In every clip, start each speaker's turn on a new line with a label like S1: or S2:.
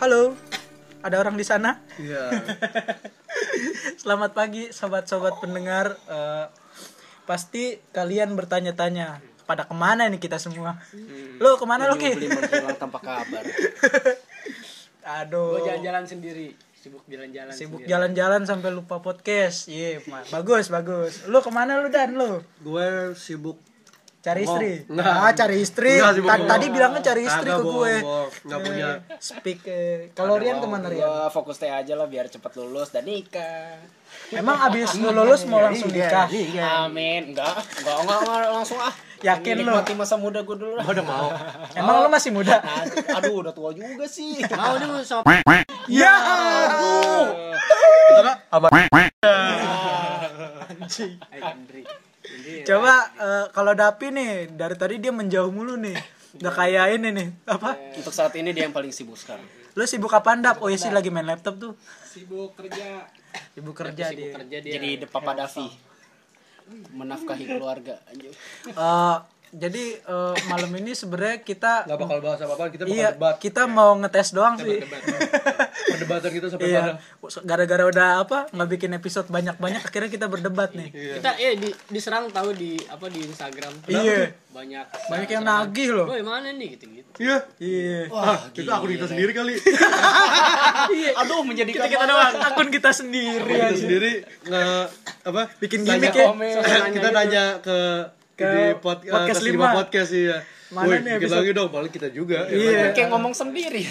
S1: Halo, ada orang di sana?
S2: Iya.
S1: Selamat pagi, sobat-sobat pendengar. Eh, pasti kalian bertanya-tanya, pada ke mana nih kita semua? Lo ke mana lo Ki?
S3: Beli tanpa kabar.
S1: Aduh,
S4: Gue jalan-jalan sendiri, sibuk jalan-jalan.
S1: sibuk jalan-jalan sampai lupa podcast. Iya, Ma. bagus bagus. Lo ke mana lu dan lo?
S2: gue sibuk
S1: Cari istri?
S2: Enggak.
S1: Ah, cari istri. Ta-
S2: bohong.
S1: Tadi bilangnya cari istri
S2: Kagak
S1: ke gue.
S2: bohong. Nggak punya.
S1: Speak. eh. Kalau Rian ke mana
S3: Rian? Fokus teh aja lah biar cepet lulus dan nikah.
S1: Emang abis lu lulus mau langsung nikah?
S3: Amin. Enggak, enggak, enggak, enggak langsung ah.
S1: Yakin lu?
S3: Nikmati masa muda gue dulu lah.
S2: Udah mau.
S1: Emang lu masih muda?
S3: Nah, aduh, udah tua juga sih.
S4: Mau nih mau sama
S1: Ya.
S4: Ay, Andri. Andri.
S1: Coba eh, kalau Dapi nih dari tadi dia menjauh mulu nih. Udah kayak ini nih. Apa?
S3: Untuk saat ini dia yang paling sibuk sekarang.
S1: Lu sibuk apa Dap? Oh iya sih lagi main laptop tuh.
S4: Sibuk kerja.
S1: Sibuk kerja
S4: Sibuk
S1: dia.
S4: kerja dia.
S3: Jadi The Papa Davi. Menafkahi keluarga. Anjir.
S1: Eh, jadi eh, malam ini sebenarnya kita
S2: Gak bakal bahas apa-apa, kita bakal
S1: iya
S2: debat.
S1: kita mau ngetes doang sih.
S2: Perdebatan kita sampai
S1: Iya.
S2: mana?
S1: Gara-gara udah apa nggak bikin episode banyak-banyak akhirnya kita berdebat nih.
S4: Kita eh di, diserang tahu di apa di Instagram.
S1: Iya.
S4: Banyak
S1: Banyak yang nagih loh.
S4: Woi, mana nih gitu-gitu.
S2: Iya.
S1: Iya.
S2: Ah, itu akun kita sendiri kali.
S3: Aduh, menjadi
S1: Kita kita doang akun kita sendiri.
S2: Kita sendiri nge apa?
S1: Bikin gimmick ya.
S2: kita nanya ke
S1: Ke
S2: di pod, eh,
S1: podcast lima.
S2: lima podcast iya.
S1: Mana
S2: Woi,
S1: nih
S2: bikin
S1: episode?
S2: lagi dong, paling kita juga.
S1: Iya.
S3: kayak ngomong sendiri.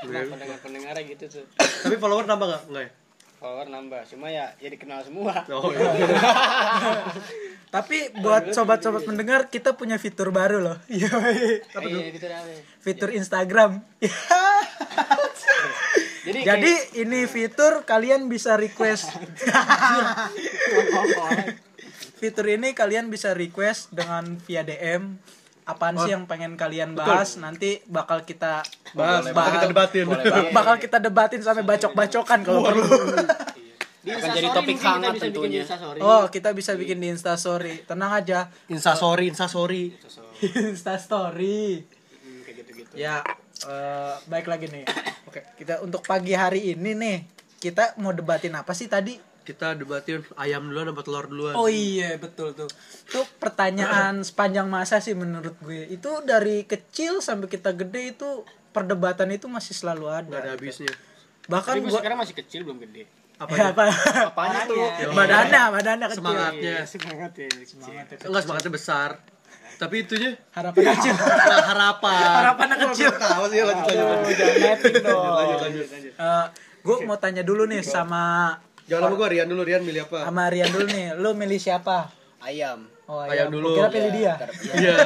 S4: Pendengar-pendengar gitu tuh.
S2: Tapi follower nambah gak? Enggak ya?
S4: Follower nambah, cuma ya jadi kenal semua.
S2: Oh iya.
S1: Tapi buat sobat-sobat pendengar kita punya fitur baru loh. Iya.
S4: Gitu dah.
S1: Fitur Instagram.
S4: Jadi,
S1: Jadi ini fitur kalian bisa request. fitur ini kalian bisa request dengan via DM apaan sih yang pengen kalian bahas nanti bakal kita
S2: Bahas,
S1: bahas,
S2: bakal kita debatin.
S3: Boleh
S1: bakal kita debatin sampai bacok-bacokan kalau perlu.
S4: di
S3: Akan jadi topik hangat tentunya.
S1: Oh, kita bisa bikin di Instastory. Tenang aja.
S2: Instastory, Instastory.
S1: Instastory.
S4: Hmm, kayak gitu-gitu.
S1: Ya, eh, baik lagi nih. Oke, kita untuk pagi hari ini nih, kita mau debatin apa sih tadi?
S2: Kita debatin ayam duluan apa telur duluan.
S1: Oh iya, betul tuh. Itu pertanyaan sepanjang masa sih menurut gue. Itu dari kecil sampai kita gede itu perdebatan itu masih selalu
S2: Gak ada
S1: ada.
S2: habisnya.
S1: Bahkan
S4: gue sekarang masih kecil belum gede.
S2: Apa
S1: Ya, apa?
S3: Apanya tuh?
S1: badannya, badannya kecil.
S2: Semangatnya.
S4: Semangat ya.
S1: Semangat itu.
S2: Enggak semangatnya besar. Tapi itunya
S1: Harapan kecil.
S2: nah, harapan.
S1: Harapannya kecil.
S2: Tahu sih lanjut lanjut.
S1: Oh, jangan netting dong.
S2: Lanjut lanjut.
S1: gue mau tanya dulu nih sama
S2: Jangan lama gua Rian dulu, Rian milih apa?
S1: sama Rian dulu nih. Lu milih siapa?
S3: Ayam.
S1: Oh,
S2: Ayam dulu.
S1: Gua Kira pilih dia.
S2: Iya.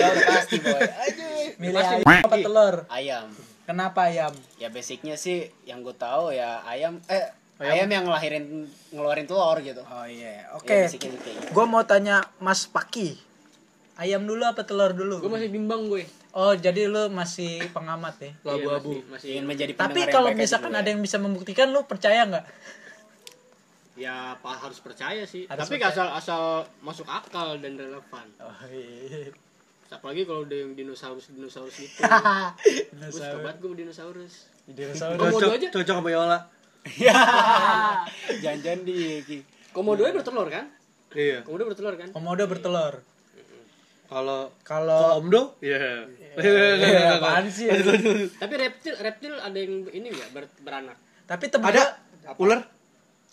S3: Ya pasti, boy. Aduh.
S1: Milih ayam apa telur?
S3: Ayam.
S1: Kenapa ayam?
S3: Ya basicnya sih yang gue tahu ya ayam eh ayam, yang ngelahirin ngeluarin telur gitu.
S1: Oh iya.
S3: Ya,
S1: Oke.
S3: kayak gitu.
S1: Gue mau tanya Mas Paki. Ayam dulu apa telur dulu?
S4: Gue masih bimbang gue.
S1: Oh, jadi lu masih pengamat ya?
S2: Labu-abu.
S4: Iya, masih, masih
S3: ingin menjadi
S1: Tapi kalau misalkan
S3: dulu
S1: ada
S3: ya.
S1: yang bisa membuktikan lu percaya nggak?
S4: Ya apa harus percaya sih.
S1: Harus
S4: Tapi
S1: percaya.
S4: asal asal masuk akal dan relevan.
S1: Oh iya.
S4: Apalagi kalau udah yang dinosaurus dinosaurus gitu. gue suka banget gue dinosaurus.
S1: Dinosaurus.
S4: Komodo
S2: Cocok,
S4: aja.
S2: cocok sama Yola.
S3: Jangan-jangan di Ki.
S4: Komodo nya bertelur kan?
S2: Iya.
S4: Komodo bertelur kan?
S1: Komodo bertelur.
S2: Kalau
S1: Kalau
S2: Komdo? Iya.
S1: Eh, apaan sih?
S4: Tapi reptil reptil ada yang ini enggak ber, beranak.
S1: Tapi tebak
S2: Ada ular?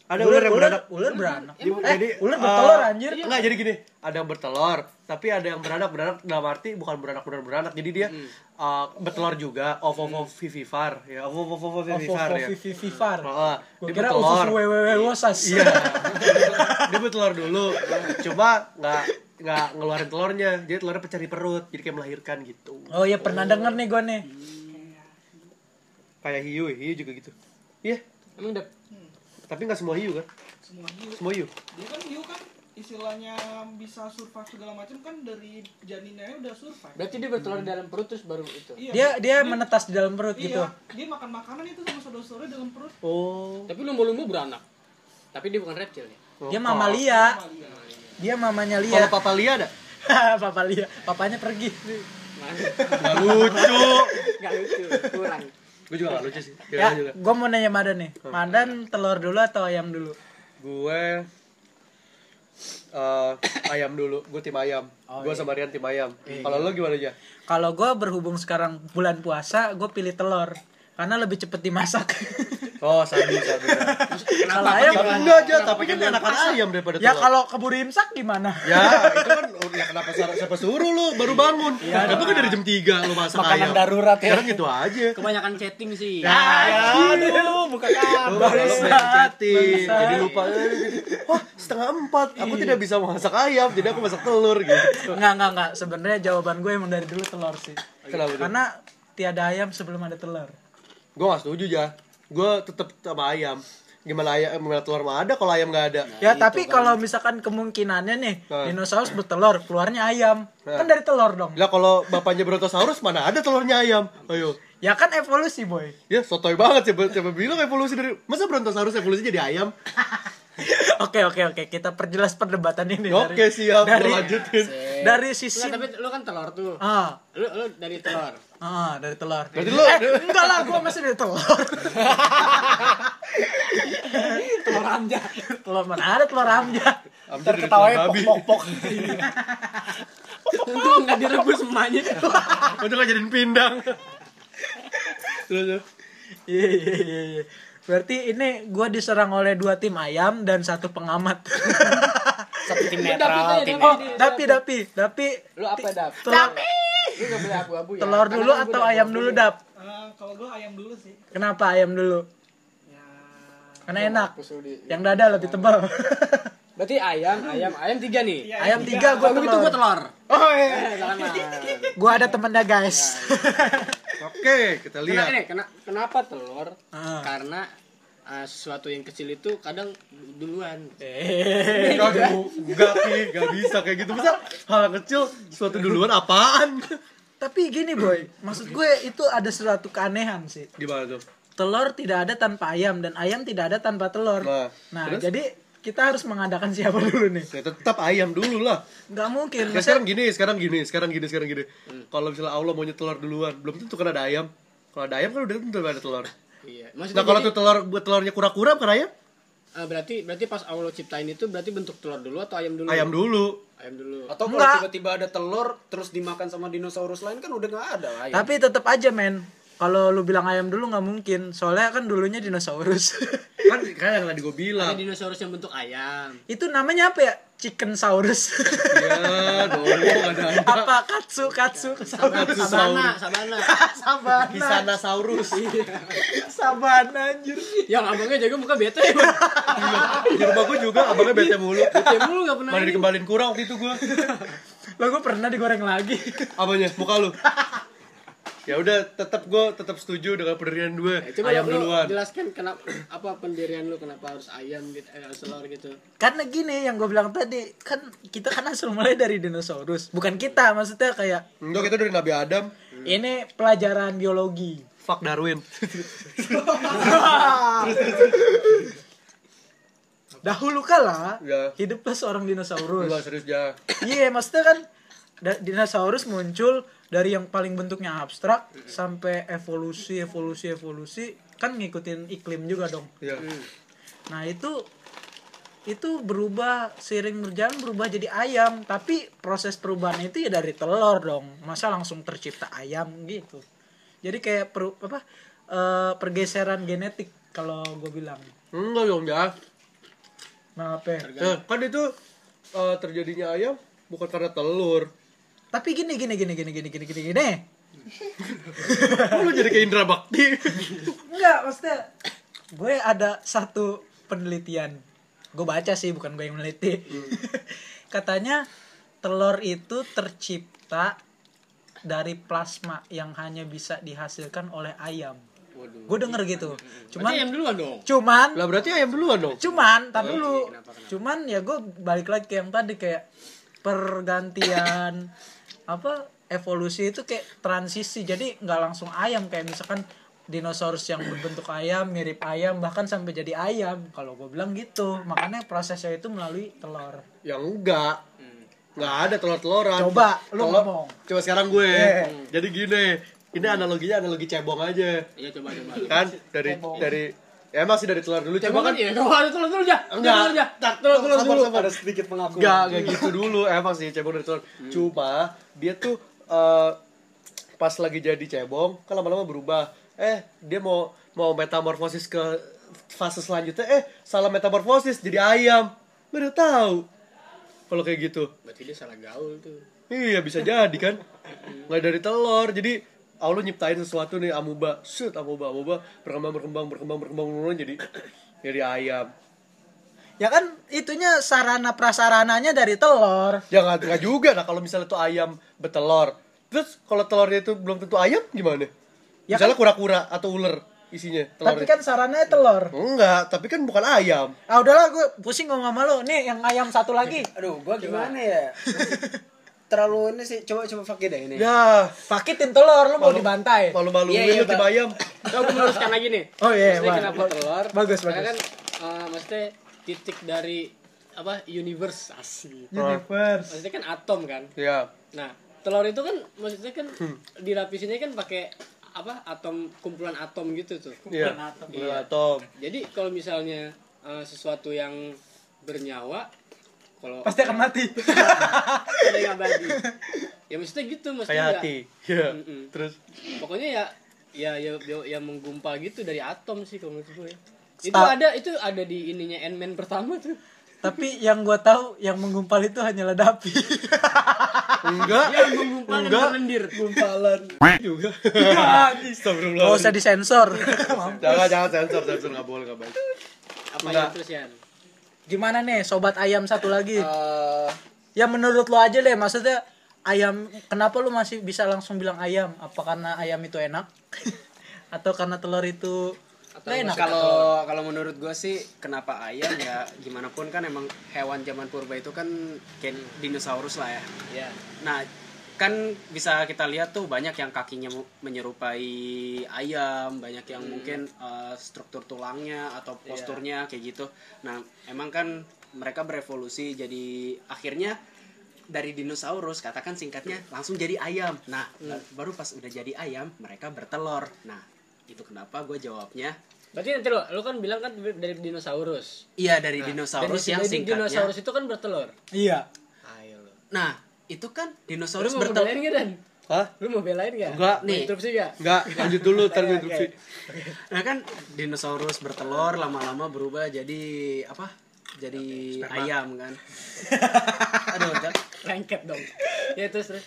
S2: Ada
S1: ular,
S2: ular yang beranak.
S1: ular beranak.
S2: Jadi-
S1: Eh,
S2: jadi,
S1: ular
S2: eh,
S1: bertelur anjir.
S2: Enggak, jadi gini, ada yang bertelur, tapi ada yang beranak, beranak dalam arti bukan beranak benar beranak. Jadi dia eh, bertelur juga, ovo vivivivir, ya, ovo ovo ya.
S1: Vivivar.
S2: Heeh,
S1: Gue
S2: dia
S1: kira
S2: bertelur. Iya. dia bertelur dulu. Cuma nggak nggak ngeluarin telurnya. Jadi telurnya pecah di perut, jadi kayak melahirkan gitu.
S1: Oh iya pernah denger nih gue nih.
S2: Kayak hiu, hiu juga gitu. Iya,
S4: Emang udah
S2: tapi nggak semua hiu kan?
S5: semua hiu
S2: Semua hiu.
S5: dia kan hiu kan istilahnya bisa survive segala macam kan dari janinnya udah survive
S4: berarti dia bertelur di dalam perut terus baru itu.
S5: iya
S1: Dia dia menetas di dalam perut gitu.
S5: iya dia makan makanan itu sama saudara-saudara dalam perut
S2: Oh.
S4: Tapi lumba-lumba beranak. Tapi dia bukan reptil ya.
S1: Dia mamalia. Dia mamanya
S2: Kalau
S1: Lia.
S2: Papa Lia ada?
S1: Papa Lia. Papanya pergi.
S2: Gak lucu.
S4: Enggak lucu, kurang.
S2: Gue juga gak lucu sih.
S1: Ya,
S2: juga.
S1: gue mau nanya Madan nih. Madan telur dulu atau ayam dulu?
S2: Gue eh, ayam dulu. Gue tim ayam.
S1: Oh,
S2: gue
S1: iya.
S2: sama Rian tim ayam. Kalau lo gimana aja?
S1: Kalau gue berhubung sekarang bulan puasa, gue pilih telur karena lebih cepet dimasak.
S2: Oh, sabi sabi.
S1: Kalau ayam,
S2: Enggak aja, tapi kan enakan ayam daripada
S1: ya
S2: telur.
S1: kalau keburu imsak gimana?
S2: Ya, itu kan ya kenapa siapa, suruh lu baru bangun? Ya, Tapi kan dari jam 3 lu masak
S1: Makanan
S2: ayam.
S1: darurat ya.
S2: Sekarang gitu aja.
S4: Kebanyakan chatting sih.
S1: Ya, aduh, buka
S2: Lu
S1: kabar.
S2: malah chatting,
S1: bangsat.
S2: jadi lupa. eh, Wah, setengah empat. Aku tidak bisa masak ayam, jadi aku masak telur gitu.
S1: Enggak, enggak, enggak. Sebenarnya jawaban gue emang dari dulu telur sih.
S2: Kenapa?
S1: Karena tiada ayam sebelum ada telur.
S2: Gue gak setuju ya. Gue tetep sama ayam. Gimana ayam, gimana telur mah ada kalau ayam gak ada?
S1: Ya, tapi kalau misalkan kemungkinannya nih,
S2: Nah.
S1: dinosaurus bertelur, keluarnya ayam. Kan dari telur dong.
S2: Lah kalau bapaknya Brontosaurus mana ada telurnya ayam? Ayo.
S1: Ya kan evolusi, boy.
S2: Ya, sotoy banget siapa, siapa bilang evolusi dari Masa Brontosaurus evolusi jadi ayam?
S1: Oke, oke, oke. Kita perjelas perdebatan ini
S2: Oke,
S1: dari
S2: siap.
S1: dari-
S2: lanjutin.
S1: dari sisi
S4: tapi lu kan telur tuh.
S1: ah,
S4: Lu lu dari telur.
S1: Ah, dari telur.
S2: Berarti lu
S1: Eh, enggak lah, gua masih dari telur. telur amja. Telur mana ada telur amja.
S2: Hampir dari telur babi.
S1: pok.
S4: Untung enggak direbus emaknya.
S2: Untuk gak jadiin pindang. Terus.
S1: Iya, iya, iya, iya. Berarti ini gua diserang oleh dua tim ayam dan satu pengamat.
S3: Satu tim
S4: Dapi,
S3: netral,
S4: Dapi,
S3: tim
S1: oh,
S4: Dapi.
S1: dapi, dapi, dapi.
S4: Lu apa, Dap?
S1: Telur,
S4: Lu boleh abu-abu ya.
S1: telur
S4: Karena
S1: dulu
S4: gua
S1: atau ayam dulu,
S4: nih.
S1: Dap?
S5: Eh, kalau gue ayam dulu sih.
S1: Kenapa ayam dulu?
S5: Ya.
S1: Karena enak.
S4: Hapus dulu di-
S1: Yang dada lebih tebal.
S4: Berarti ayam, ayam, ayam tiga nih.
S5: Iya,
S1: ayam tiga, gua
S4: begitu
S1: telur.
S4: gua telur.
S1: Oh iya.
S4: Eh.
S1: Gua ada temennya guys.
S2: Oke, kita lihat.
S4: ini? Kena- Kenapa telur?
S1: Ah.
S4: Karena uh, sesuatu yang kecil itu kadang duluan.
S1: Eh.
S2: Enggak sih, enggak bisa kayak gitu. Masa hal kecil suatu duluan apaan?
S1: Tapi gini boy, maksud gue itu ada suatu keanehan sih.
S2: Gimana tuh?
S1: Telur tidak ada tanpa ayam dan ayam tidak ada tanpa telur.
S2: Nah,
S1: Nah,
S2: terus?
S1: jadi kita harus mengadakan siapa dulu nih?
S2: Ya, tetap ayam dulu lah.
S1: Nggak mungkin.
S2: Ya, sekarang gini, sekarang gini, sekarang gini, sekarang gini. Kalau misalnya Allah maunya telur duluan, belum tentu kan ada ayam. Kalau ada ayam kan udah tentu ada telur.
S4: Iya. Maksudnya
S2: Nah kalau
S4: jadi,
S2: tuh telur buat telurnya kura-kura bukan ayam?
S4: uh, berarti berarti pas Allah ciptain itu berarti bentuk telur dulu atau ayam dulu?
S2: Ayam dulu.
S4: Ayam dulu.
S3: Atau kalau tiba-tiba ada telur terus dimakan sama dinosaurus lain kan udah nggak ada ayam.
S1: tapi tetap aja men. Kalau lu bilang ayam dulu nggak mungkin. Soalnya kan dulunya dinosaurus.
S2: Kan kayak yang tadi gue bilang.
S4: Ada dinosaurus yang bentuk ayam.
S1: itu namanya apa ya? Chicken saurus.
S2: Ya, dong, ada ada.
S1: apa katsu katsu
S2: Katsu
S4: Sabana, sabana.
S1: sabana
S2: Kisana saurus.
S1: sabana anjir
S4: yang abangnya jago muka bete.
S2: Di rumah gue juga abangnya bete mulu.
S4: Bete mulu gak pernah.
S2: Mana dikembalin kurang waktu itu gue.
S1: lo gue pernah digoreng lagi
S2: Apanya? Muka lu. Ya udah, tetap gue tetap setuju dengan pendirian gue.
S4: Eh, Coba
S2: ayam
S4: lu, lu
S2: duluan.
S4: jelaskan kenapa apa pendirian lu kenapa harus ayam gitu, eh, harus telur gitu.
S1: karena gini yang gue bilang tadi kan kita kan asal mulai dari dinosaurus bukan kita maksudnya kayak
S2: Enggak, kita dari Nabi Adam.
S1: ini pelajaran biologi
S2: Fuck Darwin.
S1: dahulu kala
S2: Ya.
S1: hiduplah seorang dinosaurus
S2: Enggak serius ya.
S1: iya maksudnya kan dinosaurus muncul dari yang paling bentuknya abstrak sampai evolusi evolusi evolusi kan ngikutin iklim juga dong
S2: Iya.
S1: Nah itu itu berubah seiring berjalan berubah jadi ayam tapi proses perubahan itu ya dari telur dong masa langsung tercipta ayam gitu jadi kayak per, apa eh, pergeseran genetik kalau gue bilang
S2: Enggak dong ya.
S1: nah apa ya?
S2: Eh, kan itu eh, terjadinya ayam bukan karena telur.
S1: Tapi gini gini gini gini gini gini gini gini
S2: Lu jadi kayak Indra Bakti.
S1: enggak maksudnya gue ada satu penelitian gue baca sih bukan gue yang meneliti katanya telur itu tercipta dari plasma yang hanya bisa dihasilkan oleh ayam
S4: Waduh.
S1: gue denger gitu
S4: Berarti
S1: cuman
S4: ayam duluan dong.
S1: cuman
S2: Lah berarti ayam duluan dong.
S1: cuman tar dulu cuman ya gue balik lagi ke yang tadi kayak pergantian apa evolusi itu kayak transisi. Jadi nggak langsung ayam kayak misalkan dinosaurus yang berbentuk ayam mirip ayam bahkan sampai jadi ayam. Kalau gue bilang gitu. Makanya prosesnya itu melalui telur.
S2: Yang enggak. nggak ada telur-teloran
S1: Coba, lu
S2: Telur-
S1: ngomong.
S2: coba sekarang gue.
S1: Yeah.
S2: jadi gini. Ini analoginya analogi cebong aja.
S4: Iya coba coba.
S2: kan dari dari ya emang sih dari telur dulu
S4: Coba
S2: coba
S4: kan iya, coba ada telur dulu aja.
S2: Enggak.
S4: Telur aja. Telur telur dulu.
S2: sabar.
S3: Ada sedikit pengakuan.
S2: Enggak, enggak gitu dulu. Emang sih cebong dari telur. Cuma dia tuh eh, pas lagi jadi cebong kan lama-lama berubah. Eh, dia mau mau metamorfosis ke fase selanjutnya eh salah metamorfosis jadi ayam. Gue udah tahu. Kalau kayak gitu.
S4: Berarti dia salah gaul tuh.
S2: Iya, bisa jadi kan. Nggak dari telur. Jadi Allah nyiptain sesuatu nih amuba, shoot amuba, amuba berkembang berkembang berkembang berkembang berkembang jadi jadi ayam.
S1: Ya kan itunya sarana prasarananya dari telur.
S2: Ya nggak nggak juga nah kalau misalnya tuh ayam betelor. Terus kalau telurnya itu belum tentu ayam gimana?
S1: Ya
S2: misalnya kura-kura atau ular isinya telurnya.
S1: Tapi kan sarananya telur.
S2: Enggak, tapi kan bukan ayam.
S1: Ah udahlah gue pusing ngomong sama lu. Nih yang ayam satu lagi.
S3: Aduh, gua gimana ya? Terlalu ini sih, coba coba pakai deh ini.
S2: Ya,
S1: Pakitin telur lu mau dibantai.
S2: malu-maluin
S3: Iya, iya,
S2: lu tim
S3: Bang.
S2: ayam.
S4: Coba gue meluruskan lagi nih.
S1: Oh iya,
S4: Maksudnya
S1: Bang.
S4: kenapa telur?
S1: Bagus,
S4: Karena
S1: bagus.
S4: kan eh, maksudnya titik dari apa universe asli.
S1: Universe.
S4: Maksudnya kan atom kan.
S2: Ya.
S4: Nah, telur itu kan maksudnya kan dilapisinnya kan pakai apa atom kumpulan atom gitu tuh.
S2: Iya.
S1: atom.
S2: Bulan atom.
S4: Jadi kalau misalnya eh, sesuatu yang bernyawa kalau
S1: Pasti akan mati.
S4: ada yang abadi. Ya maksudnya gitu, maksudnya
S2: Kayak
S4: nggak-
S2: hati. Iya.
S4: Mm-mm.
S2: Terus
S4: pokoknya ya ya ya ya, ya menggumpal gitu dari atom sih kalau menurut gue. Itu
S1: Sta-
S4: ada itu ada di ininya Ant-Man pertama tuh.
S1: Tapi yang gua tahu yang menggumpal itu hanyalah Dapi.
S2: enggak.
S4: Yang menggumpal
S2: Enggak.
S4: berlendir.
S2: Gumpalan juga. Astagfirullah.
S1: Gak usah disensor.
S2: Jangan jangan sensor sensor nggak boleh nggak baik.
S4: Apa
S2: Enggak.
S4: yang terus ya?
S1: Gimana nih sobat ayam satu lagi?
S3: Eh,
S1: Ya menurut lo aja deh maksudnya ayam kenapa lu masih bisa langsung bilang ayam? Apa karena ayam itu enak? Atau karena telur itu
S4: Atau
S1: enak?
S3: kalau kalau menurut gue sih kenapa ayam ya gimana pun kan emang hewan zaman purba itu kan kayak dinosaurus lah ya.
S4: Ya.
S3: Nah, kan bisa kita lihat tuh banyak yang kakinya menyerupai ayam, banyak yang mungkin eh, struktur tulangnya atau posturnya kayak gitu. Nah, emang kan mereka berevolusi jadi akhirnya dari dinosaurus katakan singkatnya langsung jadi ayam. Nah, baru pas udah jadi ayam mereka bertelur. Nah, itu kenapa gue jawabnya
S4: Berarti nanti lo, lo kan bilang kan dari dinosaurus.
S3: iya dari
S4: Dan
S3: dinosaurus
S4: di-
S3: yang
S4: dari
S3: singkatnya.
S4: dinosaurus itu kan bertelur.
S1: Iya.
S4: Ayo lo.
S3: Nah, itu kan
S4: Lu
S3: dinosaurus
S4: mau
S3: bertelur.
S4: belain gak Dan?
S2: Hah?
S4: Lu mau belain gak?
S2: Enggak.
S4: Mau
S3: Nih.
S4: interupsi gak?
S2: Enggak, lanjut dulu ntar gue interupsi.
S3: Nah kan dinosaurus bertelur lama-lama berubah jadi apa? Jadi ayam kan. Aduh,
S4: Lengket dong. Ya terus terus.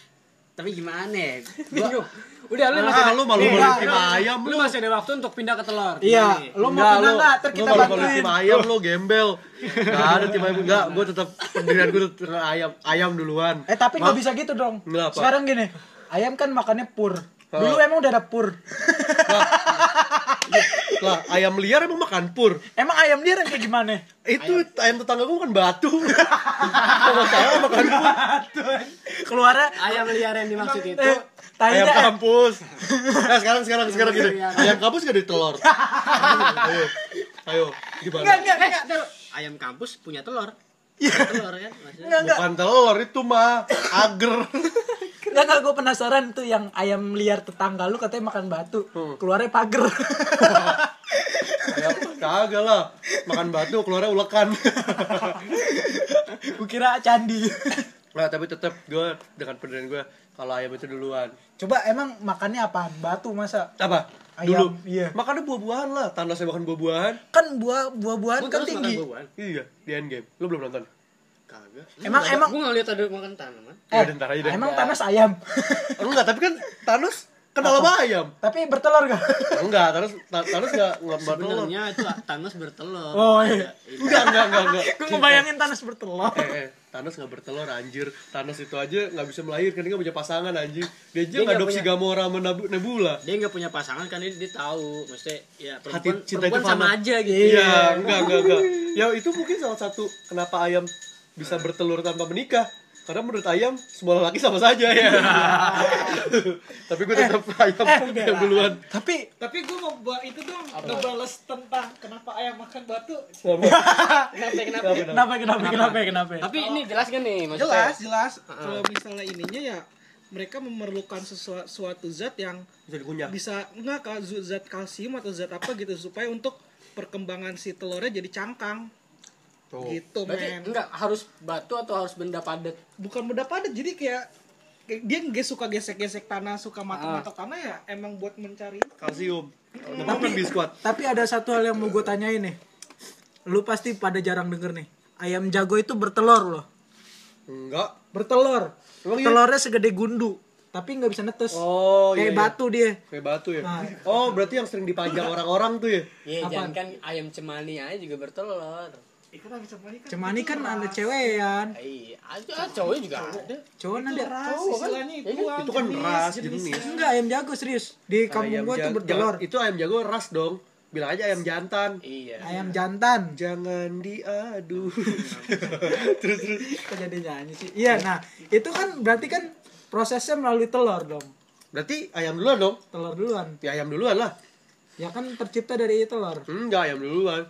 S3: tapi gimana ya?
S4: Bingung. Udah lu
S2: Ah,
S4: masih ada,
S2: lu malu-maluin
S4: Nih,
S2: tim
S4: lu-
S2: ayam,
S4: Lu masih ada waktu untuk pindah ke telur.
S1: Iya, lo mau
S2: Enggak,
S1: pindah
S2: lu-
S1: nggak? Ntar
S2: lu
S1: kita bantuin.
S2: tim ayam lo gembel. Enggak ada tim ayam enggak, gue tetap pendirian gue tetap ayam ayam duluan.
S1: Eh tapi nggak bisa gitu dong.
S2: Kenapa?
S1: Sekarang gini, ayam kan makannya pur. Dulu
S2: Oh.
S1: emang udah ada pur.
S2: Lah, ayam liar emang makan pur.
S1: Emang ayam dia kayak gimana?
S2: Itu ayam, tetangga gue kan batu. Kalau salah makan pur.
S1: Keluarnya
S4: Ayam liar yang dimaksud itu
S1: eh,
S2: Ayam
S1: tanya
S2: kampus. Nah, sekarang sekarang sekarang gini. Ayam kampus gak di telur. Ayo. Ayo, gimana?
S1: enggak enggak enggak.
S4: Eh, ayam kampus punya telur.
S1: Iya.
S4: telur kan maksudnya.
S1: Enggak enggak.
S2: Bukan telur itu mah agar.
S1: Enggak enggak gue penasaran tuh yang ayam liar tetangga lu katanya makan batu. Keluarnya pager.
S2: Ya, kagak lah. Makan batu keluarnya ulekan.
S1: gue kira candi.
S2: Nah, tapi tetap gue dengan pendirian gue kalau ayam itu duluan.
S1: Coba emang makannya apaan? Batu masa?
S2: Apa?
S1: Ayam,
S2: Dulu.
S1: iya.
S2: Makannya buah-buahan lah. Tanah saya makan buah-buahan.
S1: Kan buah buah-buahan
S4: Gua
S1: kan tinggi.
S4: buah-buahan.
S2: Iya, di endgame. Lu belum nonton?
S4: Kagak.
S1: Emang-
S4: Gua-
S1: emang-
S4: gua enggak lihat ada makan tanaman.
S2: Ya, udah, ntar aja deh.
S1: Emang Thanos ayam.
S2: Enggak, tapi kan Thanos kenal sama ayam.
S1: Tapi bertelur gak?
S2: Enggak, Thanos Thanos enggak enggak bertelur.
S4: Sebenarnya itu Thanos bertelur.
S1: Oh iya.
S2: Enggak, enggak, enggak, enggak.
S1: Gue ngebayangin Thanos bertelur.
S2: Eh, eh, Thanos nggak bertelur anjir. Thanos itu aja nggak bisa melahirkan, dia nggak punya pasangan anjir. Dia aja
S4: nggak
S2: ngadopsi
S4: punya-
S2: Gamora sama Nebula.
S4: Dia nggak punya pasangan kan dia, dia tahu. Maksudnya ya
S2: Hati
S4: perempuan,
S2: cinta itu
S4: perempuan sama
S2: fana.
S4: aja gitu.
S2: Iya, enggak, enggak, enggak. Ya itu mungkin salah satu kenapa ayam bisa bertelur tanpa menikah. Karena menurut ayam semua laki sama saja ya. Tapi gue tetap ayam yang duluan.
S1: Tapi
S5: Tapi gue mau buat itu dong, ngebales tentang kenapa ayam makan batu.
S4: Kenapa kenapa?
S1: kenapa kenapa kenapa kenapa?
S4: Tapi ini jelas kan nih maksudnya?
S5: Jelas, jelas. Kalau misalnya ininya ya mereka memerlukan sesuatu suatu zat yang
S2: Bisa dikunyah.
S5: bisa enggak zat kalsium atau zat apa gitu supaya untuk perkembangan si telurnya jadi cangkang.
S2: Tuh.
S5: Gitu,
S4: Berarti
S5: men.
S4: enggak harus batu atau harus benda padat?
S5: Bukan benda padat, jadi kayak kayak dia nggak suka gesek-gesek tanah, suka matok-matok tanah ya emang buat mencari
S2: Kalsium. Tapi kan biskuat.
S1: Tapi ada satu hal yang mau gue tanyain nih. Lu pasti pada jarang denger nih. Ayam jago itu bertelur loh.
S2: Enggak.
S1: Bertelur.
S2: Emang iya?
S1: Telurnya segede gundu. Tapi nggak bisa netes.
S2: Oh,
S1: Kayak
S2: iya, iya.
S1: batu dia.
S2: Kayak batu ya.
S1: Nah.
S2: Oh, berarti yang sering dipajang orang-orang tuh ya.
S4: Iya, jangan kan ayam cemani aja juga bertelur.
S5: Balik kan
S1: Cemani kan ada cewekan.
S4: Iya, ada cowoknya juga ada.
S1: Cowok ada.
S5: ras istilahnya itu ah,
S2: Itu kan ras
S5: jenis.
S2: jenis.
S1: Enggak ayam jago serius. Di kampung gua tuh bertelur.
S2: Itu ayam jago ras dong. Bilang aja ayam jantan.
S4: Iya.
S1: Ayam jantan.
S2: Jangan diadu. terus terus.
S1: Kok jadi nyanyi sih? Iya, nah itu kan berarti kan prosesnya melalui telur dong.
S2: Berarti ayam duluan dong.
S1: Telur duluan.
S2: Ya ayam duluan lah.
S1: Ya kan tercipta dari telur.
S2: Enggak ayam duluan.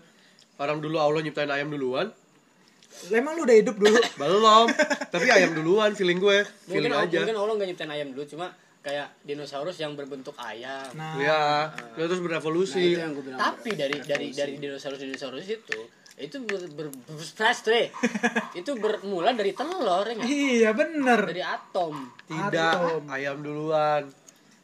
S2: Orang dulu Allah nyiptain ayam duluan.
S1: Emang lu udah hidup dulu?
S2: Belum. Tapi ayam duluan feeling gue.
S4: Mungkin
S2: Feeling aja.
S4: mungkin Allah nggak nyiptain ayam dulu, cuma kayak dinosaurus yang berbentuk ayam.
S1: Nah,
S2: Ya, ya terus
S3: Nah,
S2: berevolusi.
S3: itu yang gue bilang.
S4: Tapi dari dari dari dinosaurus dinosaurus itu itu ber, ber, ber- itu bermula dari telur ya nggak?
S1: iya bener.
S4: dari atom
S2: Tidak,
S1: Atom.
S2: ayam duluan.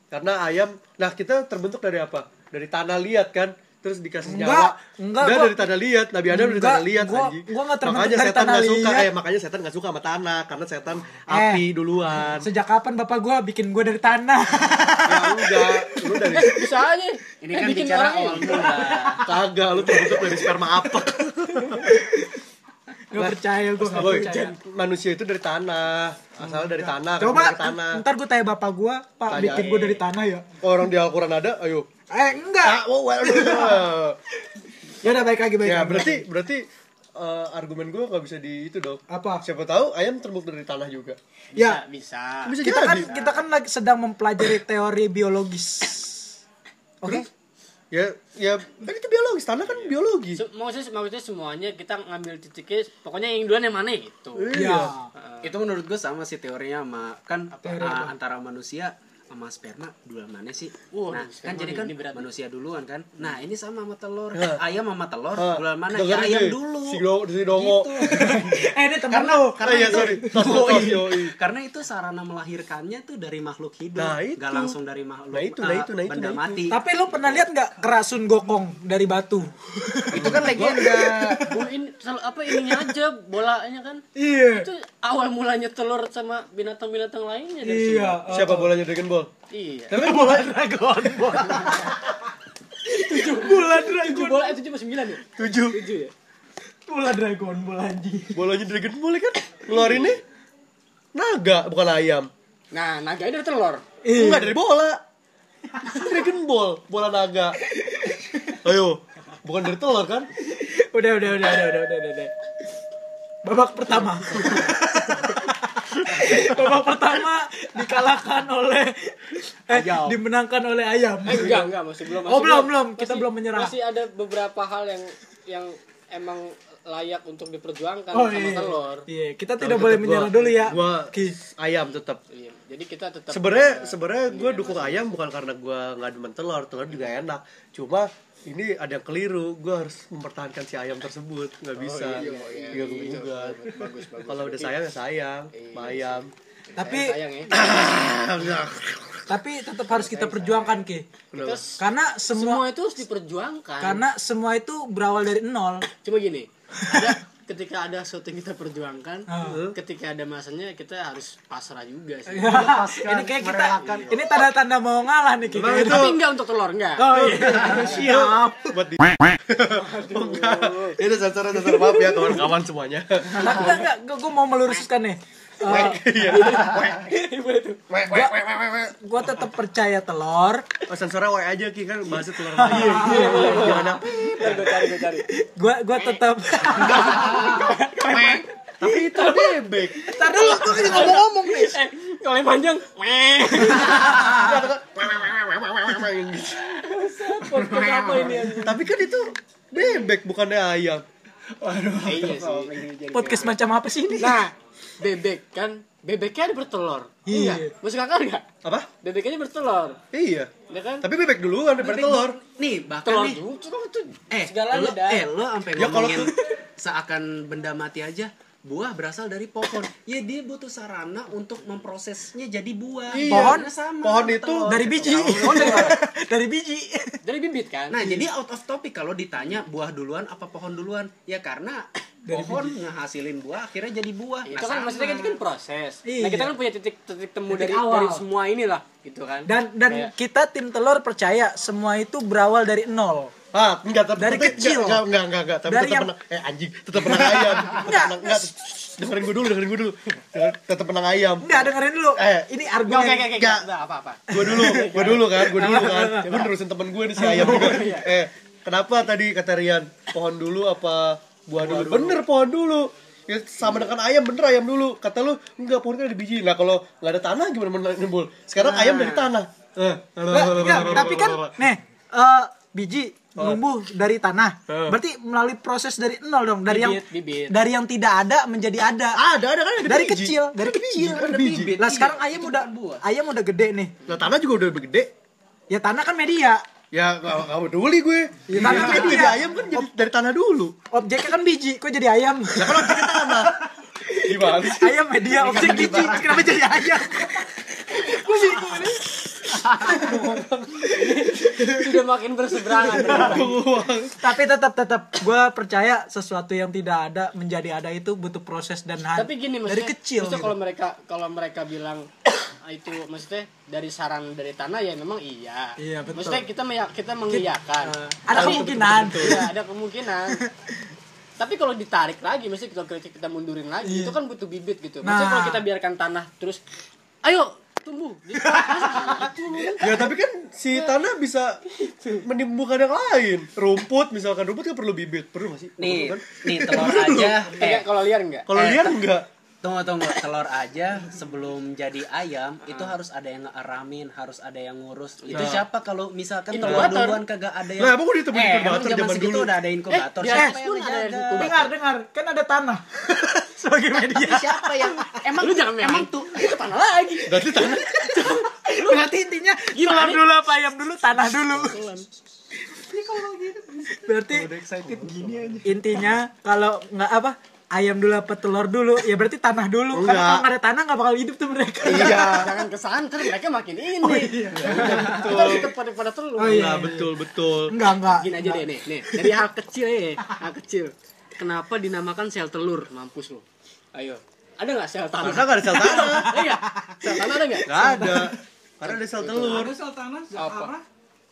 S2: Karena ayam, nah kita terbentuk dari apa? Dari tanah liat kan? Terus dikasih
S1: Enggak,
S2: nyawa.
S1: enggak,
S2: Enggak,
S1: gua-
S2: dari tanah liat. Nabi Adam dari tanah liat
S1: gua-
S2: anjing.
S1: gua nggak terbentuk
S2: makanya
S1: dari
S2: setan
S1: tanah
S2: nggak suka,
S1: liat.
S2: eh makanya setan nggak suka sama tanah karena setan api duluan.
S1: Sejak kapan bapak gua bikin gua dari tanah?
S2: ya enggak, lu dari
S4: bisa aja
S3: Ini
S4: Eh,
S3: kan
S4: bikin
S3: bicara
S4: orang
S3: awal mula.
S2: kagak, lu terbentuk dari sperma apa?
S1: Gak percaya gua gak
S2: Boy,
S1: percaya.
S2: manusia itu dari tanah, asalnya dari tanah,
S1: Coba
S2: dari tanah.
S1: ntar gua tanya bapak gua, Pak
S2: Tanya.
S1: bikin gua dari tanah ya?
S2: Orang di Al-Quran ada, ayo.
S1: Eh enggak.
S2: Ah, oh, well,
S1: Ya udah baik lagi baik.
S2: ya
S1: lagi.
S2: berarti berarti eh, argumen gue nggak bisa di itu dong
S1: apa?
S2: siapa tahu ayam terbentuk dari tanah juga
S1: Ya
S4: bisa
S2: bisa
S1: kita kan
S2: jadi
S1: kita kan lagi sedang mempelajari teori biologis. Oke?
S2: Ya ya. Kan itu biologis tanah kan biologi.
S4: Se- maksudnya maksudnya semuanya kita ngambil titiknya pokoknya yang duluan yang mana gitu.
S1: Iya.
S3: itu menurut gue sama sih teorinya sama kan
S1: Teori
S3: uh, antara manusia sama sperma duluan mana sih?
S4: Waduh,
S3: nah, kan jadi kan manusia duluan kan. Nah, ini sama sama telur.
S2: Hah.
S3: Ayam sama telur
S2: Ah,
S3: duluan mana?
S2: dengerin
S3: Ya ayam dulu.
S2: si, do, si dongo
S1: eh ini temen lu.
S2: ah, iya sorry tos tos tos yoi.
S3: Karena itu sarana melahirkannya tuh dari makhluk hidup,
S2: Nah, itu.
S3: nggak langsung dari makhluk
S2: Nah, itu, nah,
S3: uh,
S2: itu, nah, itu,
S3: benda
S2: nah, itu.
S3: mati.
S1: Tapi lu pernah lihat nggak kerasun gokong dari batu?
S3: itu kan legenda.
S4: Oh, ini apa ininya aja bolanya kan
S1: Iya.
S4: itu awal mulanya telur sama binatang-binatang lainnya dari
S1: Iya.
S2: siapa bolanya Dragon Ball
S4: sumber. Iya.
S1: Tapi bola Dragon Ball. Bola Dragon.
S4: tujuh bola eh tujuh apa sembilan ya?
S2: Tujuh.
S4: Tujuh ya?
S1: Bola Dragon Ball anjing.
S2: bolanya Dragon Ball kan? Ngeluarinnya naga bukan ayam.
S4: Nah naga ini dari telur.
S2: Enggak dari bola. Dragon Ball bola naga. Ayo bukan dari telur kan?
S1: Udah udah udah udah udah udah udah. udah. Babak pertama. Babak pertama dikalahkan oleh eh
S3: Ayam.
S1: dimenangkan oleh ayam.
S4: eh enggak enggak masih belum
S1: Oh,
S4: masih
S1: belum, belum. Kita
S4: Masih-
S1: belum menyerah.
S4: masih ada beberapa hal yang yang emang layak untuk diperjuangkan
S1: Oh
S4: sama
S1: iya.
S4: telur
S1: Iya, kita
S2: Tapi
S1: tidak boleh menyerah dulu ya.
S2: gua ayam tetap
S4: iya jadi kita tetap
S2: sebenarnya sebenarnya gue dukung ayam bukan karena gue nggak demen telur telur juga enak cuma ini ada yang keliru gue harus mempertahankan si ayam tersebut. Nggak bisa. iya, gue juga kalau udah sayang ya sayang. Sama ayam.
S1: Tapi
S4: sayang ya.
S1: Tapi tetap harus kita perjuangkan Ki. Karena semua
S4: semua itu harus diperjuangkan.
S1: karena semua itu berawal dari nol.
S4: cuma gini. Ada ketika ada sesuatu yang kita perjuangkan
S1: Ah.
S4: ketika ada masanya kita harus pasrah juga sih.
S1: Ini kayak kita ini tanda-tanda mau ngalah nih Ki.
S2: Emang itu
S4: tapi enggak untuk telur enggak.
S1: Oh iya. Siap.
S2: buat di itu sensor sensor maaf ya kawan-kawan semuanya.
S1: Tapi enggak enggak, gue mau meluruskan nih.
S2: Iya.
S1: Gue tetap percaya telur.
S2: Oh, sensornya W aja ki kan bahasa telur lagi gimana
S4: gue cari gue cari
S1: Gue gue tetap
S2: Tapi itu bebek.
S1: Ntar dulu tuh ini ngomong-ngomong nih.
S4: Eh, kalau yang panjang, apa?
S2: Tapi kan itu bebek bukannya ayam.
S4: Iya sih.
S1: Podcast macam apa sih ini?
S4: Nah, bebek kan bebeknya ada bertelur.
S1: Iya.
S4: Masuk akal nggak?
S2: Apa?
S4: Bebeknya bertelur.
S2: Iya.
S4: Ya kan?
S2: Tapi bebek duluan daripada telur.
S3: nih bahkan
S4: Telur
S3: nih
S4: juga tuh.
S3: eh
S4: Segalanya
S3: lo,
S4: dah.
S3: eh lo sampai
S2: Ya, kalau
S3: ngomongin seakan benda mati aja buah berasal dari pohon ya dia butuh sarana untuk memprosesnya jadi buah
S2: Iya.
S1: Pohon-
S3: sama
S2: pohon itu
S3: telur.
S1: Dari biji. dari biji.
S4: Dari bibit kan?
S3: nah jadi out of topic kalau ditanya buah duluan apa pohon duluan ya karena pohon ngehasilin buah akhirnya jadi buah
S4: itu
S3: Nah,
S4: kan
S3: sama.
S4: maksudnya kan itu kan proses.
S1: Iya.
S4: Nah, kita kan punya titik titik temu
S1: Titik
S4: dari
S1: awal.
S4: dari semua inilah, gitu kan.
S1: Dan dan
S4: Kayak-
S1: kita tim telur percaya semua itu berawal dari nol.
S2: Ah, enggak tapi
S1: Dari
S2: tapi-
S1: kecil.
S2: Enggak, enggak, enggak, enggak, tapi tetap
S1: yang-
S2: menang. Eh anjing, tetap menang ayam.
S1: Enggak.
S2: menang- enggak. Dengerin gue dulu, dengerin gue dulu. Tetap menang ayam.
S1: Enggak dengerin dulu.
S2: Eh.
S1: ini argumen.
S4: oke, oke,
S2: Enggak.
S4: enggak apa-apa.
S2: Gue dulu, gue dulu kan, gue dulu kan. Gue nerusin temen gue nih si ayam juga. Eh, kenapa tadi kata Rian pohon dulu apa buah dulu? Bener pohon dulu. Ya sama dengan ayam bener ayam dulu. Kata lu enggak pohon kan ada biji. Nah kalau nggak ada tanah gimana men- nimbul? Sekarang ayam dari tanah. Eh.
S1: Enggak, enggak, tapi kan nih eh, biji numbuh dari tanah.
S2: Eh.
S1: Berarti melalui proses dari nol dong, dari yang
S4: Bibit, bibit.
S1: dari yang tidak ada menjadi ada.
S2: ada ada kan ada
S1: dari
S2: biji.
S1: kecil, dari
S2: Ada
S1: kecil.
S2: biji, ada biji.
S1: Lah sekarang ayam udah ayam udah gede nih.
S2: Nah tanah juga udah gede.
S1: Ya tanah kan media.
S2: Ya gak, gak peduli gue.
S1: Ya, tanah
S2: Iya,
S1: media.
S2: jadi ayam kan jadi dari tanah dulu.
S1: Objeknya kan biji, kok jadi ayam?
S2: Ya kan objeknya tanah. Gimana sih?
S1: ayam media, objek biji, kenapa jadi ayam?
S4: Sudah makin berseberangan.
S1: Tapi tetap tetap gue percaya sesuatu yang tidak ada menjadi ada itu butuh proses dan had-
S4: Tapi gini
S1: dari kecil.
S4: maksudnya
S1: gitu.
S4: kalau mereka kalau mereka bilang itu maksudnya dari saran dari tanah ya memang iya.
S1: Iya, betul.
S4: Maksudnya kita meyak- kita mengiyakan.
S1: Eh, ada kemungkinan.
S4: Iya, ada kemungkinan. Tapi kalau ditarik lagi, mesti kita kita mundurin lagi,
S1: Iya.
S4: itu kan butuh bibit gitu. Maksudnya
S1: Nah.
S4: kalau kita biarkan tanah terus, ayo tumbuh. Gitu.
S2: Ya tapi kan si tanah bisa menimbulkan yang lain. Rumput misalkan rumput kan perlu bibit, perlu gak sih?
S3: nih
S2: Perlu kan?
S3: nih telur aja eh
S4: kalau liar enggak?
S2: Kalau
S3: Eh,
S2: liar enggak.
S3: tunggu tunggu telur aja sebelum jadi ayam itu harus ada yang ngeramin harus ada yang ngurus itu
S2: Nah.
S3: siapa kalau misalkan telur duluan kagak ada yang
S2: Lah emang udah ditemuin
S3: eh,
S2: inkubator
S3: zaman
S2: dulu.
S3: udah ada inkubator
S4: Eh,
S3: siapa
S4: di
S3: yang
S4: ada.
S1: Dengar, dengar, kan ada tanah sebagai media.
S3: Tapi siapa yang emang
S4: Lu jangan
S3: emang
S4: emang tuh itu tanah lagi.
S2: Berarti tanah
S1: Berarti intinya telur dulu apa ayam dulu, tanah dulu. Berarti intinya kalau nggak apa ayam dulu apa telur dulu ya berarti tanah dulu karena
S2: Enggak.
S1: kalau nggak ada tanah nggak bakal hidup tuh mereka
S2: Iya.
S4: Jangan ke sana ntar mereka makin ini. Kita harus tetap pada pada telur.
S1: Oh, iya.
S2: Nah, betul betul.
S1: enggak enggak
S4: Gini aja deh nih, nih dari hal kecil ya, hal kecil. Kenapa dinamakan sel telur? Mampus lu. Ayo. Ada nggak sel tanah?
S2: Karena nggak ada sel tanah.
S4: Ada nggak? Sel tanah ada nggak?
S2: Nggak ada. Karena ada sel telur.
S5: Ada sel tanah, sel
S4: Apa?
S5: arah.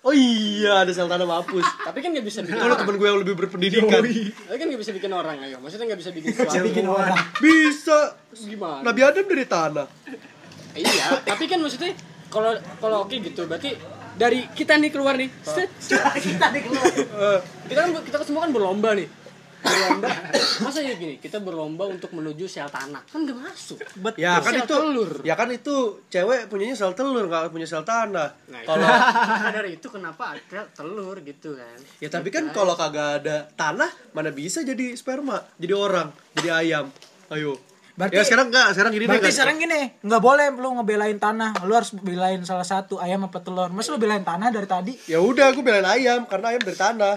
S2: Oh iya, ada sel tanah mampus.
S4: Tapi kan nggak bisa bikin.
S2: Kalau temen gue yang lebih berpendidikan.
S4: Tapi kan nggak bisa bikin orang, ayo. Maksudnya nggak bisa bikin sesuatu.
S1: bikin orang
S2: Bisa.
S4: Gimana?
S2: Nabi Adam dari tanah.
S4: Iya. Tapi kan maksudnya kalau kalau oke gitu, berarti dari kita nih keluar nih. set,
S1: kita nih keluar
S2: Eh,
S4: kita kan kita semua kan berlomba nih. Berlomba. Masa ya gini, kita berlomba untuk menuju sel tanah. Kan nggak masuk.
S2: ya kan
S4: Sel
S2: itu
S4: telur.
S2: ya kan itu cewek punyanya sel telur nggak punya sel tanah
S4: Nah,
S2: kalau
S4: maka dari itu kenapa ada telur gitu kan?
S2: ya tapi kan kalau kagak ada tanah mana bisa jadi sperma jadi orang jadi ayam ayo
S1: Berarti-
S2: ya sekarang enggak sekarang gini deh
S1: berarti
S2: guys.
S1: sekarang gini nggak boleh lu ngebelain tanah lu harus belain salah satu ayam apa telur masa lu belain tanah dari tadi
S2: ya udah gue belain ayam karena ayam dari tanah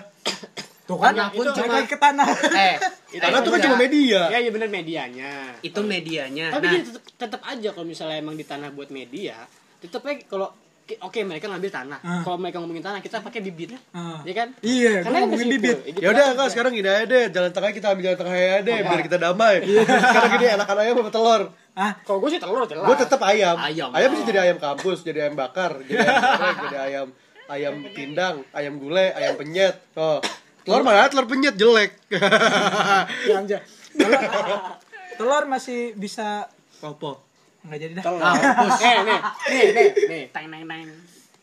S1: tuh kan balik
S4: cuma-
S1: ke tanah
S3: eh
S2: tuh kan cuma media
S4: Ya, iya bener medianya.
S3: itu medianya
S4: Tapi
S3: nah
S4: gini, tetep, tetep aja kalau misalnya emang di tanah buat media, tetep aja kalau oke mereka ngambil tanah.
S1: Ah.
S4: Kalau mereka ngomongin tanah, kita pakai bibitnya.
S1: Ah.
S4: Ya kan?
S1: Iya,
S4: Karena
S1: ngomongin
S4: ke situ.
S1: bibit.
S4: Ya
S2: udah enggak sekarang gini aja deh jalan tengah kita ambil jalan tengah aja deh biar kita damai sekarang gini enakan ayam apa telur
S1: ah
S4: Kalau gue sih telur jelas.
S2: gue tetap ayam
S3: Ayam.
S2: ayam bisa jadi ayam kampus jadi ayam bakar jadi ayam goreng jadi ayam ayam pindang ayam gulai ayam penyet oh telur mana telur penyet jelek
S1: aja telur, telur masih bisa
S2: apa
S1: nggak jadi dah
S4: telur. eh, nih, nih, nih, nih, tang tang.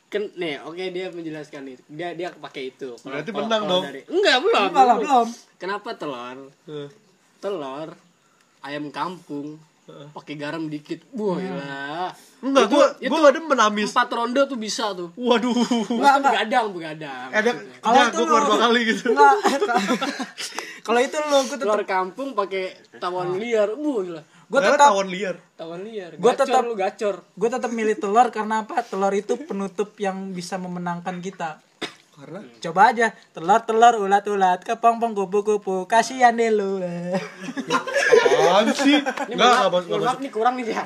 S4: Kan nih, oke dia menjelaskan itu. Dia dia pakai itu. Kalau-
S2: Berarti menang dong.
S4: dari- Enggak, belum.
S1: Belum.
S4: Kenapa telur?
S2: Eh,
S4: Telur ayam kampung pakai garam dikit. Wah, gila.
S2: Enggak, gua
S4: Itu-
S2: gua ada menamis.
S4: Empat ronde tuh bisa tuh.
S2: Waduh.
S4: Enggak, begadang, begadang.
S2: Ada
S1: Kalau itu
S2: gua keluar
S1: lu-
S2: dua kali gitu.
S1: Enggak. Kalau itu lo gue tetap
S4: Keluar kampung pakai tawon liar. Wah, gila.
S1: gue
S2: Karena
S1: tetap
S2: tawon liar.
S4: Tawon liar.
S1: Gua
S4: Gacor
S1: tetap-
S4: lu gacor.
S1: gue tetap milih telur karena apa? Telur itu penutup yang bisa memenangkan kita.
S2: Karena
S1: Coba aja telur telur ulat ulat kepong pong kupu kupu kasihan deh lu.
S2: apaan sih?
S4: Ini
S2: Enggak, enggak
S4: mohon maaf nih kurang nih ya.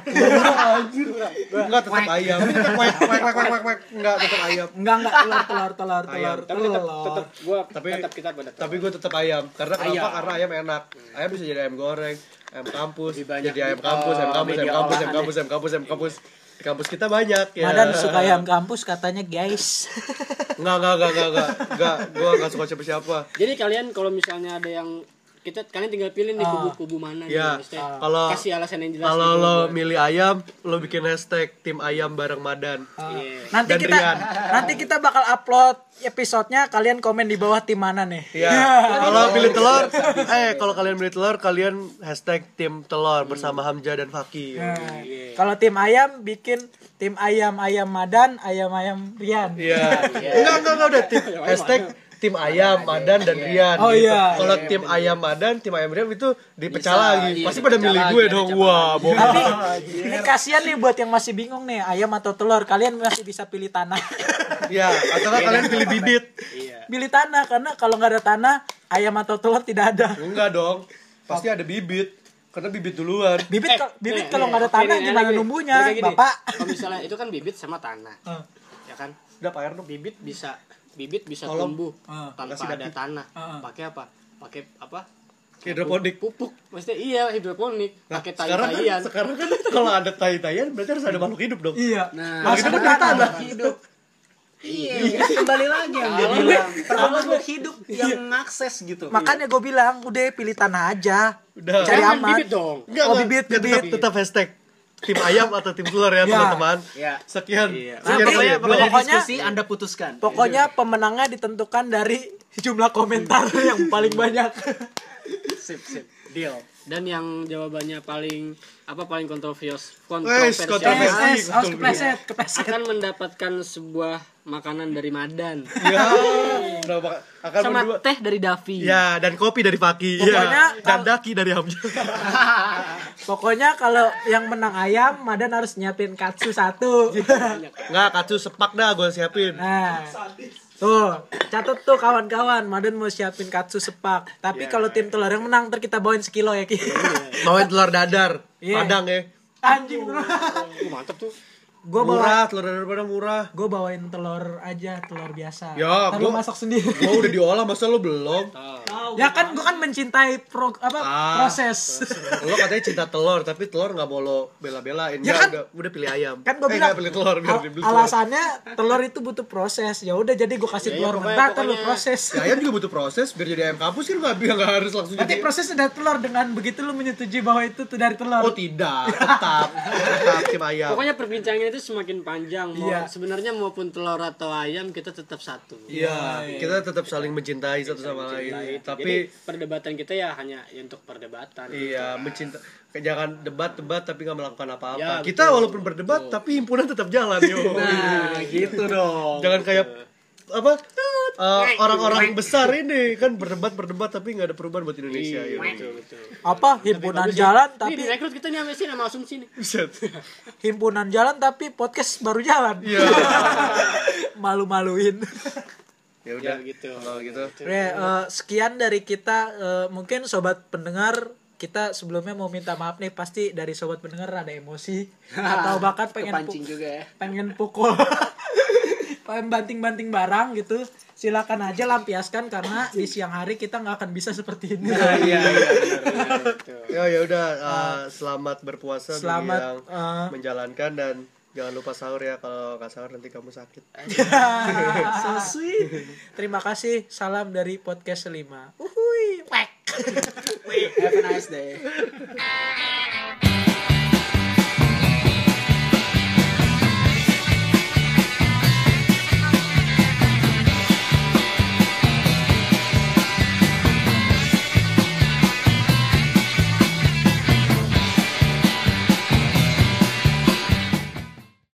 S2: Enggak tetap ayam. Ini tetap wek wek wek wek wek. Enggak tetap ayam.
S1: Enggak enggak telur telur telur telur
S4: Tapi tetap tetap gua
S2: Tapi-
S4: tetap kita pada
S2: Tapi gue tetap ayam. Karena kenapa?
S4: Ayam.
S2: Karena ayam enak. Ayam bisa jadi ayam goreng, ayam kampus, jadi ayam kampus, ayam
S3: oh,
S2: kampus, ayam kampus, ayam kampus, ayam kampus, ayam kampus. Di kampus kita banyak ya.
S1: Madan suka ayam kampus katanya guys.
S2: Enggak, enggak, enggak, enggak, enggak. Enggak, gue enggak suka siapa-siapa.
S4: Jadi kalian kalau misalnya ada yang kita kalian tinggal pilih nih kubu-kubu mana
S2: Ya,
S4: gitu. maksudnya.
S2: kalau-
S4: kasih alasan yang jelas
S2: Kalau lo milih ayam, lo bikin hashtag tim ayam bareng Madan.
S4: Iya.
S1: Nanti
S2: Dan
S1: kita
S2: Rian.
S1: nanti kita bakal upload episodenya kalian komen di bawah tim mana nih.
S2: Iya. Kalau pilih telur, eh kalau kalian milih telur, kalian hashtag tim telur bersama Hamzah dan Faki.
S1: Nah, Kalau tim ayam bikin tim ayam ayam Madan, ayam ayam Rian.
S2: Iya. Enggak, enggak, enggak udah tim hashtag tim ayam Madan dan Rian.
S1: Oh,
S2: gitu.
S1: iya.
S2: Kalau tim ayam Madan, tim ayam Rian itu dipecah
S3: Bisa,
S2: lagi.
S3: iya,
S2: Pasti pada milih gue dong. Wah, bohong.
S1: Tapi ini kasihan nih buat yang masih bingung nih ayam atau telur. Kalian masih bisa pilih tanah.
S2: Iya, atau kalian pilih bibit.
S1: pilih tanah karena kalau nggak ada tanah ayam atau telur tidak ada.
S2: Enggak dong. Pasti ada bibit. Karena bibit duluan.
S1: Bibit kal- bibit kalau nggak ada tanah gimana numbuhnya,
S4: Kayak gini.
S1: Bapak?
S4: Kalau misalnya itu kan bibit sama tanah.
S1: Eh.
S4: Ya kan?
S2: Udah Pak Erno.
S4: Bibit bisa bibit bisa
S2: Tolong.
S4: tumbuh
S1: Ah,
S4: tanpa ada tanah.
S1: Ah.
S4: Pakai apa? Pakai apa?
S2: Hidroponik.
S4: Pupuk. Maksudnya iya hidroponik.
S2: Nah,
S4: Pakai
S2: sekarang kan, sekarang kan kalau ada tai-taian berarti harus ada makhluk hidup dong.
S1: Iya.
S3: Nah,
S1: Maksudnya kan tanah.
S3: hidup. Iya, kembali lagi yang dia bilang. Pertama gue hidup yang ngakses gitu.
S1: Makanya gue bilang udah pilih tanah aja.
S2: Udah.
S1: Cari aman.
S4: bibit dong.
S2: Enggak,
S1: Oh, bibit,
S2: Ya, tetap,
S1: bibit.
S2: tetap hashtag tim ayam atau tim telur ya,
S1: Ya.
S2: teman-teman.
S3: Iya.
S2: Sekian.
S3: Iya.
S2: Sekian
S1: Nanti-.
S3: Pokoknya, pokoknya
S1: Pokoknya-
S3: diskusi Anda putuskan.
S1: Pokoknya pemenangnya ditentukan dari jumlah komentar yang paling banyak.
S3: Sip, sip. Deal.
S4: Dan yang jawabannya paling apa paling kontroversius
S2: kontroversi.
S1: Harus kepleset, kepleset.
S4: akan mendapatkan sebuah makanan dari Madan
S2: Ya. Pak. akan
S4: sama
S2: berdua.
S4: teh dari Davi.
S2: Ya, dan kopi dari Paki.
S1: Pokoknya
S2: ya. Dan daki dari Hamzah.
S1: Pokoknya kalau yang menang ayam, Madan harus nyiapin katsu satu.
S2: Enggak, katsu sepak dah gue siapin.
S1: Nah, tuh catat tuh kawan-kawan, Madan mau siapin katsu sepak. Tapi kalau tim telur yang menang, ntar kita bawain sekilo ya Ki.
S2: Bawain telur dadar.
S1: Iya.
S2: Padang ya.
S1: Anjing bro.
S4: Uh, mantep tuh.
S1: Gue bawa,
S2: Murah, telur dadar Padang murah.
S1: gue bawain telur aja, telur biasa.
S2: Ya,
S1: Ntar
S2: gua-
S1: masak sendiri.
S2: Gua udah diolah, masa lu belum?
S1: ya kan gue kan mencintai pro, apa
S2: Ah.
S1: proses.
S2: Lo katanya cinta telur, tapi telur nggak mau lo bela-belain.
S1: Ya
S2: Ya,
S1: kan-
S2: udah, udah pilih ayam.
S1: kan gue
S2: eh,
S1: bilang
S2: pilih telur, biar
S1: al-
S2: dibeli telur.
S1: alasannya telur itu butuh proses ya udah jadi gue kasih
S4: Ya, ya,
S1: telur
S4: pokoknya-
S1: mentah telur proses
S2: Ya, ayam juga butuh proses, biar jadi ayam kampus kan nggak nggak harus langsung
S1: Berarti
S2: jadi.
S1: prosesnya dari telur dengan begitu lu menyetujui bahwa itu tuh dari telur.
S2: Oh tidak, tetap, tetap tim ayam.
S4: Pokoknya perbincangan itu semakin panjang. Mau
S1: Iya.
S4: sebenarnya maupun telur atau ayam kita tetap satu.
S2: Iya, kita tetap saling mencintai satu sama lain.
S4: Jadi
S2: Tapi
S4: perdebatan kita ya hanya ya untuk perdebatan.
S2: iya, mencinta jangan debat-debat tapi nggak melakukan apa-apa.
S4: Ya,
S2: kita walaupun berdebat tapi himpunan tetap jalan, yo.
S3: Nah, gitu dong.
S2: Jangan kayak apa eh, orang-orang besar ini kan berdebat berdebat tapi nggak ada perubahan buat Indonesia ya.
S4: Betul, betul.
S1: Apa himpunan jalan
S4: Ini
S1: tapi
S4: direkrut kita nih sama sini sama asumsi nih.
S2: Buset.
S1: himpunan jalan tapi podcast baru jalan.
S2: Iya.
S1: Malu-maluin.
S2: Ya udah
S4: Ya, gitu.
S2: Kalau gitu.
S1: Oke, eh, sekian dari kita eh, mungkin sobat pendengar kita sebelumnya mau minta maaf nih pasti dari sobat pendengar ada emosi atau bahkan pengen pu-
S3: Kepancing juga ya.
S1: pengen pukul banting-banting barang gitu silakan aja lampiaskan karena di siang hari kita nggak akan bisa seperti ini
S3: Iya, iya, betul.
S2: Ya ya udah eh, selamat berpuasa
S1: Selamat,
S2: yang
S1: eh,
S2: menjalankan dan jangan lupa sahur ya kalau nggak sahur nanti kamu sakit.
S1: so sweet. Terima kasih. Salam dari podcast Selima. Uhuy. Wek.
S3: Have a nice day.